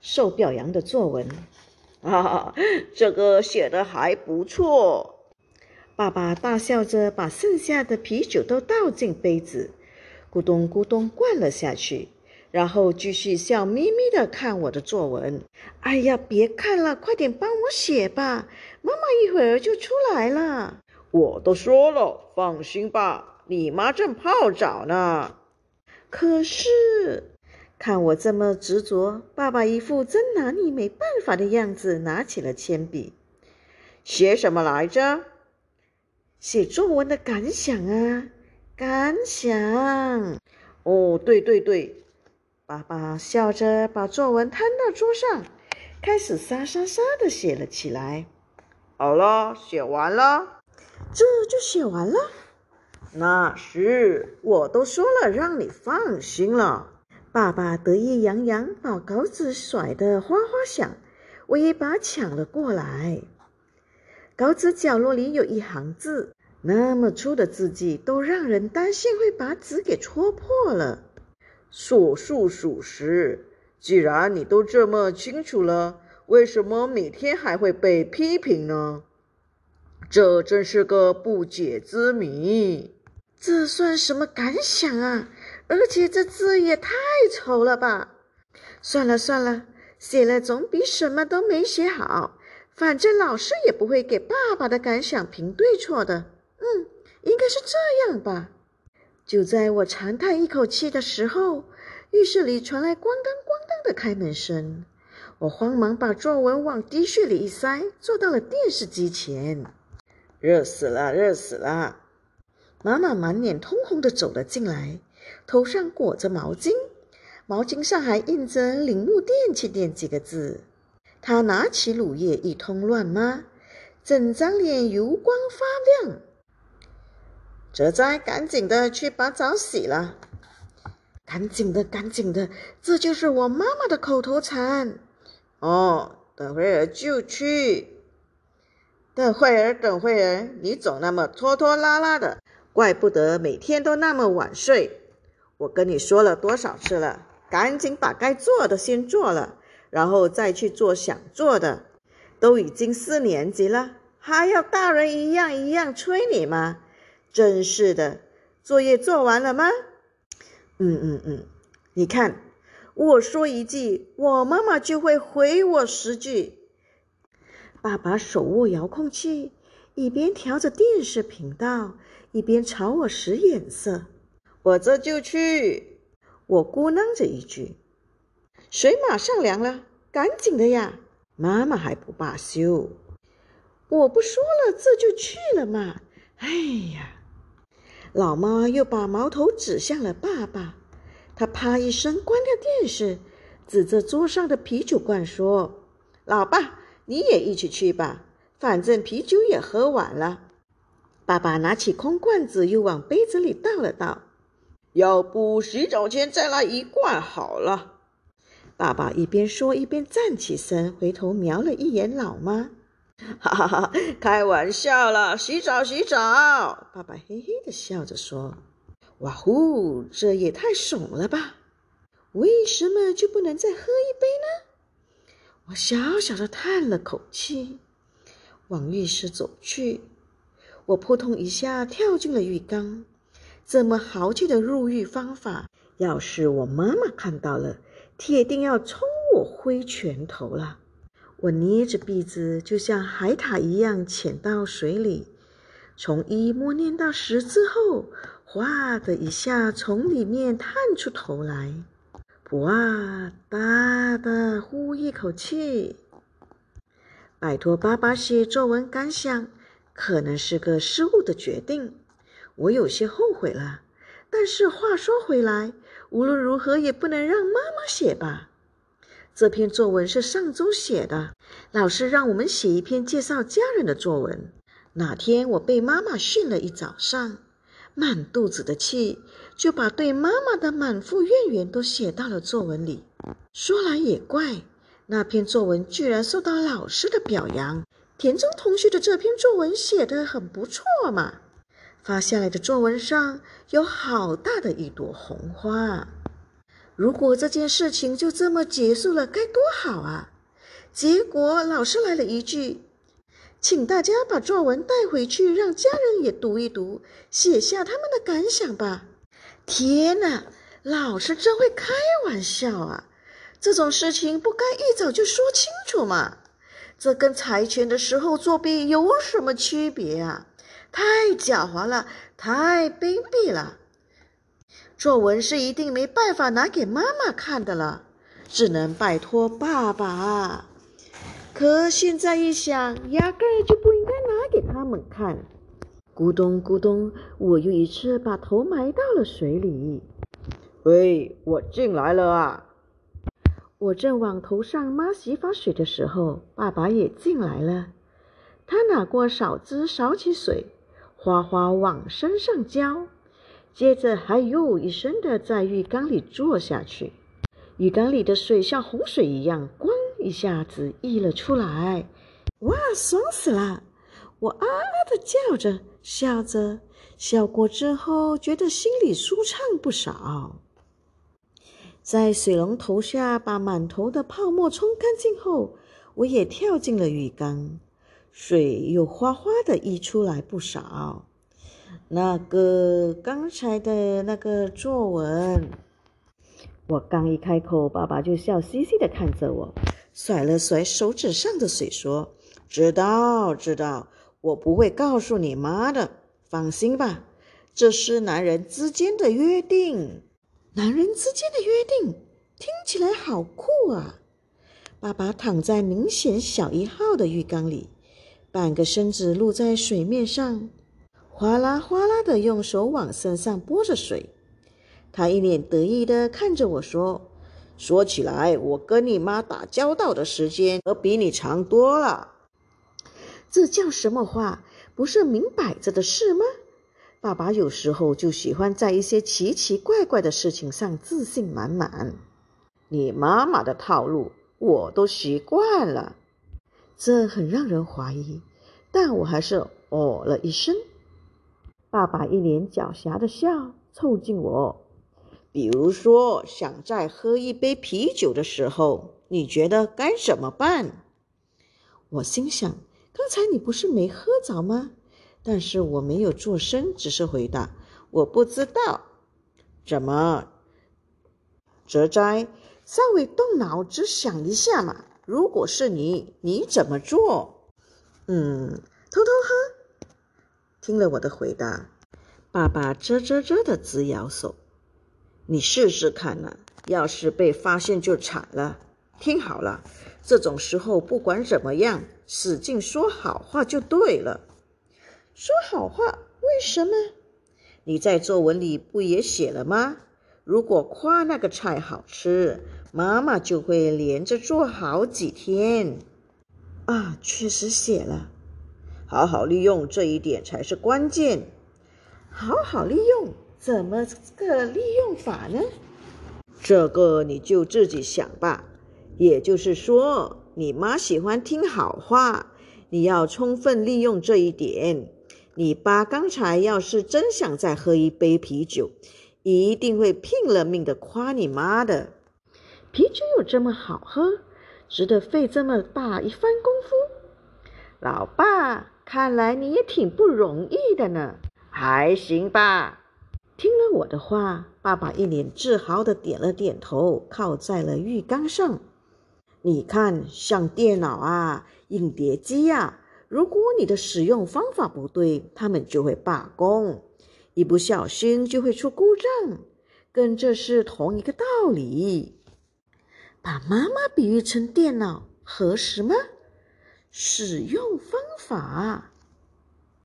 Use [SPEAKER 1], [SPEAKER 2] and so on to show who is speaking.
[SPEAKER 1] 受表扬的作文。
[SPEAKER 2] 啊，这个写的还不错。
[SPEAKER 1] 爸爸大笑着把剩下的啤酒都倒进杯子，咕咚咕咚灌了下去，然后继续笑眯眯的看我的作文。哎呀，别看了，快点帮我写吧，妈妈一会儿就出来了。
[SPEAKER 2] 我都说了，放心吧，你妈正泡澡呢。
[SPEAKER 1] 可是。看我这么执着，爸爸一副真拿你没办法的样子，拿起了铅笔，
[SPEAKER 2] 写什么来着？
[SPEAKER 1] 写作文的感想啊，感想。
[SPEAKER 2] 哦，对对对，
[SPEAKER 1] 爸爸笑着把作文摊到桌上，开始沙沙沙的写了起来。
[SPEAKER 2] 好了，写完了，
[SPEAKER 1] 这就写完了。
[SPEAKER 2] 那是，我都说了，让你放心了。
[SPEAKER 1] 爸爸得意洋洋，把稿子甩得哗哗响，我一把抢了过来。稿子角落里有一行字，那么粗的字迹，都让人担心会把纸给戳破了。
[SPEAKER 2] 所述属实，既然你都这么清楚了，为什么每天还会被批评呢？这真是个不解之谜。
[SPEAKER 1] 这算什么感想啊？而且这字也太丑了吧！算了算了，写了总比什么都没写好。反正老师也不会给爸爸的感想评对错的。嗯，应该是这样吧。就在我长叹一口气的时候，浴室里传来咣当咣当的开门声。我慌忙把作文往滴穴里一塞，坐到了电视机前。
[SPEAKER 2] 热死了，热死了！
[SPEAKER 1] 妈妈满脸通红的走了进来。头上裹着毛巾，毛巾上还印着“铃木电器店”几个字。他拿起乳液一通乱抹，整张脸油光发亮。
[SPEAKER 2] 哲哉，赶紧的去把澡洗了！
[SPEAKER 1] 赶紧的，赶紧的，这就是我妈妈的口头禅。
[SPEAKER 2] 哦，等会儿就去。等会儿，等会儿，你总那么拖拖拉拉的，怪不得每天都那么晚睡。我跟你说了多少次了，赶紧把该做的先做了，然后再去做想做的。都已经四年级了，还要大人一样一样催你吗？真是的，作业做完了吗？
[SPEAKER 1] 嗯嗯嗯，你看，我说一句，我妈妈就会回我十句。爸爸手握遥控器，一边调着电视频道，一边朝我使眼色。
[SPEAKER 2] 我这就去，
[SPEAKER 1] 我咕囔着一句：“水马上凉了，赶紧的呀！”
[SPEAKER 2] 妈妈还不罢休，
[SPEAKER 1] 我不说了，这就去了嘛！哎呀，老妈又把矛头指向了爸爸，他啪一声关掉电视，指着桌上的啤酒罐说：“老爸，你也一起去吧，反正啤酒也喝完了。”爸爸拿起空罐子，又往杯子里倒了倒。
[SPEAKER 2] 要不洗澡前再来一罐好了。
[SPEAKER 1] 爸爸一边说一边站起身，回头瞄了一眼老妈，
[SPEAKER 2] 哈哈哈，开玩笑了，洗澡洗澡。
[SPEAKER 1] 爸爸嘿嘿的笑着说：“哇呼，这也太爽了吧！为什么就不能再喝一杯呢？”我小小的叹了口气，往浴室走去。我扑通一下跳进了浴缸。这么豪气的入狱方法，要是我妈妈看到了，铁定要冲我挥拳头了。我捏着鼻子，就像海獭一样潜到水里，从一默念到十之后，哗的一下从里面探出头来，不啊，大大呼一口气。拜托爸爸写作文感想，可能是个失误的决定。我有些后悔了，但是话说回来，无论如何也不能让妈妈写吧。这篇作文是上周写的，老师让我们写一篇介绍家人的作文。哪天我被妈妈训了一早上，满肚子的气，就把对妈妈的满腹怨言都写到了作文里。说来也怪，那篇作文居然受到老师的表扬。田中同学的这篇作文写得很不错嘛。发下来的作文上有好大的一朵红花。如果这件事情就这么结束了，该多好啊！结果老师来了一句：“请大家把作文带回去，让家人也读一读，写下他们的感想吧。”天哪，老师真会开玩笑啊！这种事情不该一早就说清楚吗？这跟猜拳的时候作弊有什么区别啊？太狡猾了，太卑鄙了！作文是一定没办法拿给妈妈看的了，只能拜托爸爸。可现在一想，压根儿就不应该拿给他们看。咕咚咕咚，我又一次把头埋到了水里。
[SPEAKER 2] 喂，我进来了啊！
[SPEAKER 1] 我正往头上抹洗发水的时候，爸爸也进来了。他拿过勺子勺起水，哗哗往身上浇，接着还哟一声的在浴缸里坐下去。浴缸里的水像洪水一样，咣一下子溢了出来。哇，爽死了！我啊啊的叫着，笑着，笑过之后，觉得心里舒畅不少。在水龙头下把满头的泡沫冲干净后，我也跳进了浴缸，水又哗哗的溢出来不少。那个刚才的那个作文，我刚一开口，爸爸就笑嘻嘻的看着我，甩了甩手指上的水，说：“知道，知道，我不会告诉你妈的，放心吧，这是男人之间的约定。”男人之间的约定听起来好酷啊！爸爸躺在明显小一号的浴缸里，半个身子露在水面上，哗啦哗啦的用手往身上拨着水。他一脸得意的看着我说：“说起来，我跟你妈打交道的时间可比你长多了。”这叫什么话？不是明摆着的事吗？爸爸有时候就喜欢在一些奇奇怪怪的事情上自信满满。你妈妈的套路我都习惯了，这很让人怀疑，但我还是哦了一声。爸爸一脸狡黠的笑，凑近我，比如说想再喝一杯啤酒的时候，你觉得该怎么办？我心想，刚才你不是没喝着吗？但是我没有做声，只是回答：“我不知道。”怎么？哲哉，稍微动脑子想一下嘛。如果是你，你怎么做？嗯，偷偷喝。听了我的回答，爸爸啧啧啧的直摇手。你试试看呐，要是被发现就惨了。听好了，这种时候不管怎么样，使劲说好话就对了。说好话，为什么？你在作文里不也写了吗？如果夸那个菜好吃，妈妈就会连着做好几天。啊，确实写了。好好利用这一点才是关键。好好利用，怎么个利用法呢？这个你就自己想吧。也就是说，你妈喜欢听好话，你要充分利用这一点。你爸刚才要是真想再喝一杯啤酒，一定会拼了命的夸你妈的。啤酒有这么好喝，值得费这么大一番功夫？老爸，看来你也挺不容易的呢。还行吧。听了我的话，爸爸一脸自豪的点了点头，靠在了浴缸上。你看，像电脑啊，影碟机呀。如果你的使用方法不对，他们就会罢工，一不小心就会出故障，跟这是同一个道理。把妈妈比喻成电脑合适吗？使用方法。